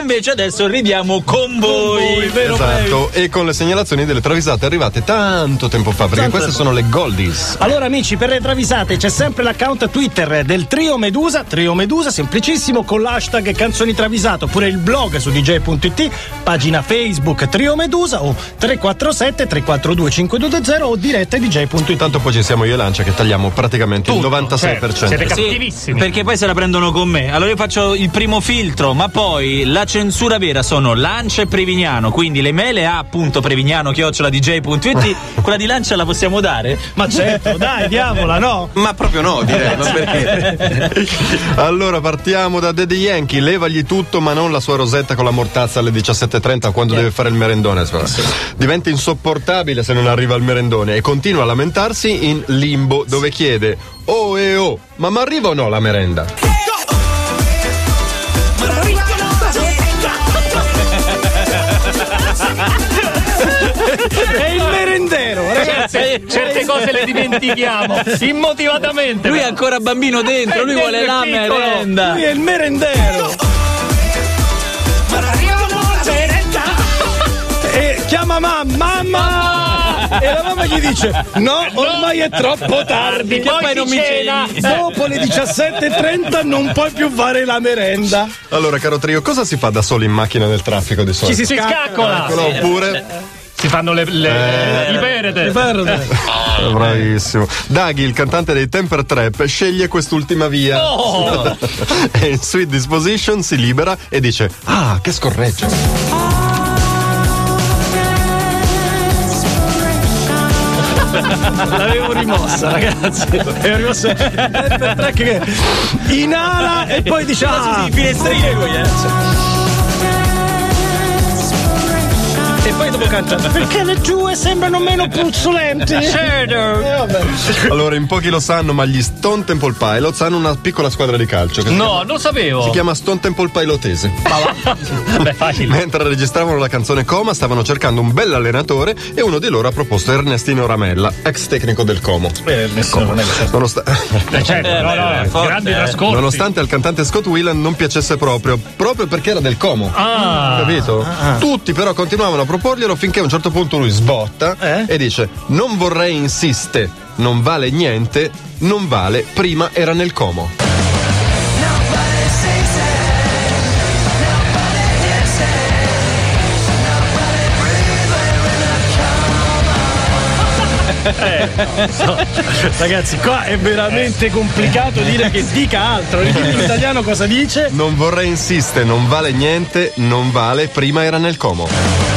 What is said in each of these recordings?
Invece adesso ridiamo con voi, vero Esatto, e con le segnalazioni delle travisate arrivate tanto tempo fa, perché Tanto queste tempo. sono le goldies. Allora amici, per le travisate c'è sempre l'account Twitter del Trio Medusa, Trio Medusa, semplicissimo, con l'hashtag canzoni travisate, oppure il blog su dj.it, pagina Facebook Trio Medusa o 347 342 5220 o diretta dj.it. Intanto poi ci siamo io e Lancia che tagliamo praticamente il 96%. certo. Siete cattivissimi. perché poi se la prendono con me. Allora io faccio il primo filtro, ma poi la censura vera sono Lancia e Prevignano, quindi le mele a appunto Prevignano chiocciola dj.it, quella di Lancia la possiamo dare? Ma certo, dai, diamola, no? Ma proprio no, direi, ma perché? Allora partiamo da Daddy Yankee, levagli tutto ma non la sua rosetta con la mortazza alle 17.30 quando deve fare il merendone. Diventa insopportabile se non arriva al merendone e continua a lamentarsi in limbo dove chiede oh e oh, ma mi arriva o no la merenda? Merendero, ragazzi. Certe, certe cose le dimentichiamo immotivatamente. Lui è ancora bambino dentro, lui vuole la piccolo. merenda. Lui è il merendero. E chiama mamma, mamma! E la mamma gli dice: No, ormai è troppo tardi. Che poi non mi cena. Dopo le 17.30 non puoi più fare la merenda. Allora caro trio, cosa si fa da solo in macchina nel traffico di solito? Ci si scaccola. Eccolo, oppure Si fanno le, le, i perete. Eh, Bravissimo. Daghi, il cantante dei Temper Trap, sceglie quest'ultima via. e in Sweet Disposition si libera e dice: Ah, che scorreggia. L'avevo rimossa, ragazzi. L'avevo rimossa. Per tre che inala e poi dice: Ah, finestrine lui, e poi dopo canta perché le tue sembrano meno puzzolenti Certo. Eh. Allora, in pochi lo sanno, ma gli Stone Temple Pilots hanno una piccola squadra di calcio No, chiama- non lo sapevo. si chiama Stone Temple Pilotese. Vabbè, facile. Mentre registravano la canzone Coma, stavano cercando un bel allenatore e uno di loro ha proposto Ernestino Ramella, ex tecnico del Como. Nonost- Eh, certo, Eh, no, beh, no, forte, grandi eh. trascorsi. Nonostante al cantante Scott Whelan non piacesse proprio, proprio perché era del Como. Ah, Capito? Tutti però continuavano a proporglielo finché a un certo punto lui sbotta Eh? e dice: Non vorrei insiste, non vale niente, non vale, prima era nel Como. ragazzi qua è veramente complicato dire che dica altro in italiano cosa dice Non vorrei insiste, non vale niente, non vale, prima era nel Como.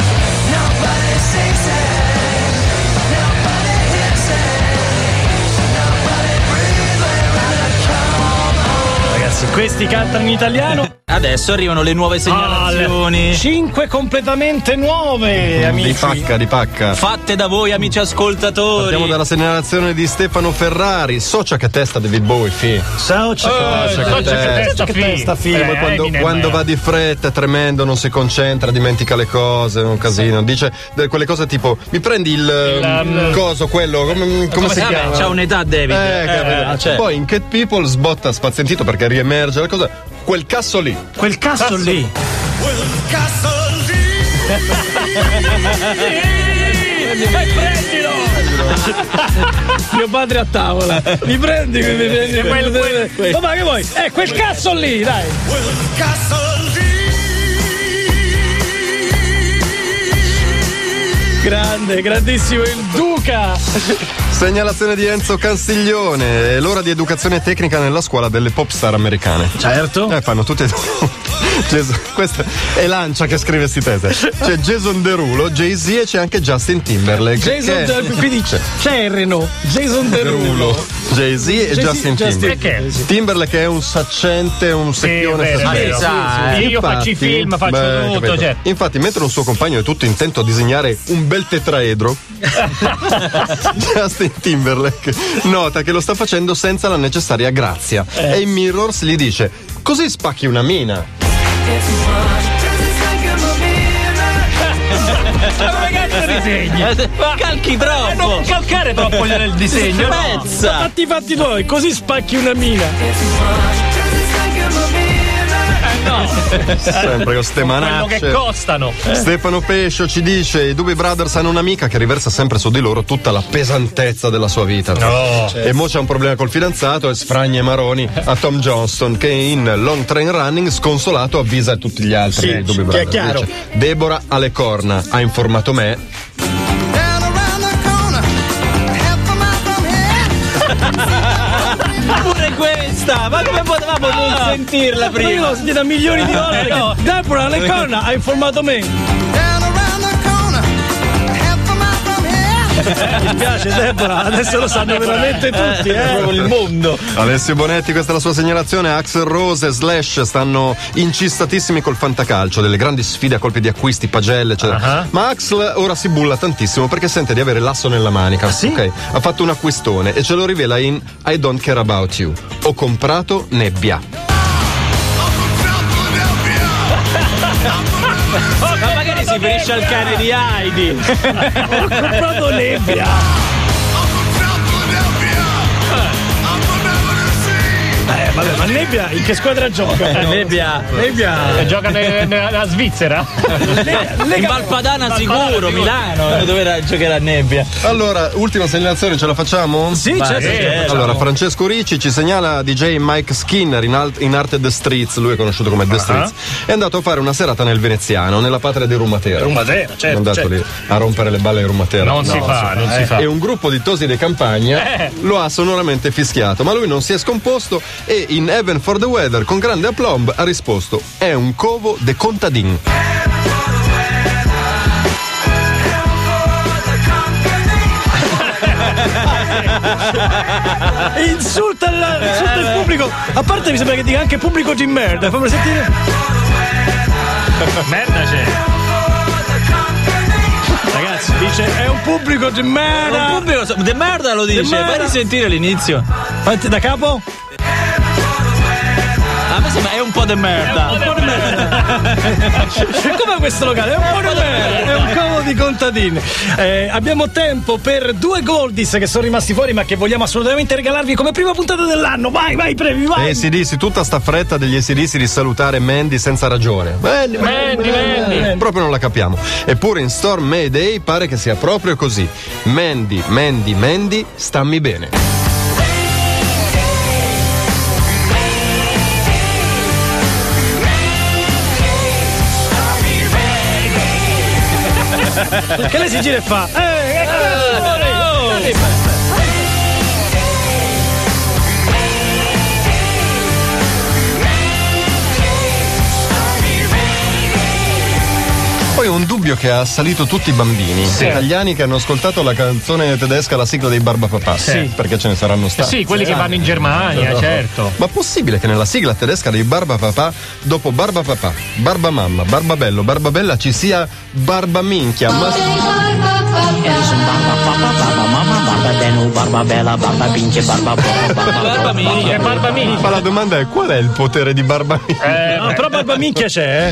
Ragazzi questi cantano in italiano Adesso arrivano le nuove segnalazioni. cinque completamente nuove Di amici pacca, di pacca. Fatte da voi, amici ascoltatori. Partiamo dalla segnalazione di Stefano Ferrari, socia che testa David Bowie, fi. ciao Eh, che testa, che testa, fi. Eh, Poi quando, quando va di fretta è tremendo, non si concentra, dimentica le cose, è un casino. Dice quelle cose tipo: mi prendi il, um, coso, quello, come, come si Vabbè, chiama? c'ha un'età David. Eh, capito. cioè. Poi in Cat People sbotta spazientito perché riemerge la cosa. Quel cazzo lì. quel cazzo lì. Mio padre a tavola. Mi prendi mi prendi quel- quel- quel- ma che vuoi? Eh quel cazzo lì dai. grande grandissimo il duca Segnalazione di Enzo Canstiglione. È l'ora di educazione tecnica nella scuola delle pop star americane. certo Eh, fanno tutti e due. Jason- questa è Lancia che scrive sti tese. C'è Jason Derulo, Jay-Z e c'è anche Justin Timberlake. Jason Derulo quindi c'è Renault Jason Derulo Jay-Z e Jay-Z, Justin Timberlake. Timberlake è un saccente, un secchione. vero, se vero. stesso. Sì, sì. Io faccio i film, faccio tutto, cioè. Infatti, mentre un suo compagno è tutto intento a disegnare un bel tetraedro, Justin Timberlake nota che lo sta facendo senza la necessaria grazia. E in Mirrors gli dice: Così spacchi una mina. Ma che cazzo disegni? Calchi Eh, troppo. non calcare troppo nel disegno. no. Spezza. fatti i fatti tuoi così spacchi una mina Eh, no, Sempre con ste Quello che manacce. costano. Stefano Pescio ci dice: I Doobie Brothers hanno un'amica che riversa sempre su di loro tutta la pesantezza della sua vita. E mo c'è un problema col fidanzato e sfragna i maroni a Tom Johnston che in Long Train Running sconsolato avvisa tutti gli altri Sì, eh, Doobie che è Brothers. chiaro. Dice, Deborah alle corna ha informato me Pure questa! Ma come potevamo non sentirla Ma io prima? l'ho sentita milioni di volte. no. che Deborah Leconna ha informato me. Mi piace Deborah, adesso lo sanno veramente tutti, eh. Proprio il mondo. Alessio Bonetti, questa è la sua segnalazione. Axel Rose e Slash stanno incistatissimi col fantacalcio, delle grandi sfide a colpi di acquisti, pagelle, eccetera. Ma Axel ora si bulla tantissimo perché sente di avere l'asso nella manica. sì? Ok, ha fatto un acquistone e ce lo rivela in I don't care about you. Ho comprato nebbia. Ma magari si riferisce al cane di Heidi. Ho comprato nebbia. Nebbia in che squadra gioca? Nebbia. Nebbia. E gioca ne- nella Svizzera. In Valpadana sicuro, Milano, dove era- giocherà a Nebbia. Allora, ultima segnalazione, ce la facciamo? Sì, certo. eh, Allora, Francesco Ricci ci segnala DJ Mike Skinner in, alt- in arte The Streets, lui è conosciuto come The Streets, è andato a fare una serata nel Veneziano, nella patria di Rumatera. Rumatera, È certo. andato certo. lì a rompere le balle in Rumatera. Non si fa, non si fa. E un gruppo di tosi di campagna Eh. lo ha sonoramente fischiato, ma lui non si è scomposto e in Heaven for the Weather con grande aplomb ha risposto: È un covo de contadin. Insulta il, insulta il pubblico. A parte mi sembra che dica anche pubblico di merda. Fammi sentire. Merda c'è. Ragazzi, dice è un pubblico di Un merda. pubblico, de merda lo dice, fai risentire l'inizio. Fatti da capo? De merda. Un po' di merda. Come questo locale? È un po' di merda. È un covo di contadini. Eh, abbiamo tempo per due Goldis che sono rimasti fuori, ma che vogliamo assolutamente regalarvi come prima puntata dell'anno. Vai, vai, premi, vai. E si dice tutta sta fretta degli ACDC di salutare Mandy senza ragione. Mandy, Mandy, Mandy. Proprio non la capiamo. Eppure in Storm Mayday pare che sia proprio così. Mandy, Mandy, Mandy, stammi bene. Che lei si gira e fa. Eh, che cazzo Poi un dubbio che ha assalito tutti i bambini italiani che hanno ascoltato la canzone tedesca, la sigla dei Barbapapà. Sì. Perché ce ne saranno Eh stati. sì, quelli che vanno in Germania, certo. Ma possibile che nella sigla tedesca dei Barbapapà, dopo Barbapapà, Barbamamma, Barbabello, Barbabella ci sia Barbaminchia? Ma Edison, barba papa, barba mamma, barba benu, barba bella, barba pinche, barba papa, barba Barba minchia. Che barba minchia. ma la domanda è qual è il potere di Barbaminchia? Eh, No, però barba minchia c'è, eh.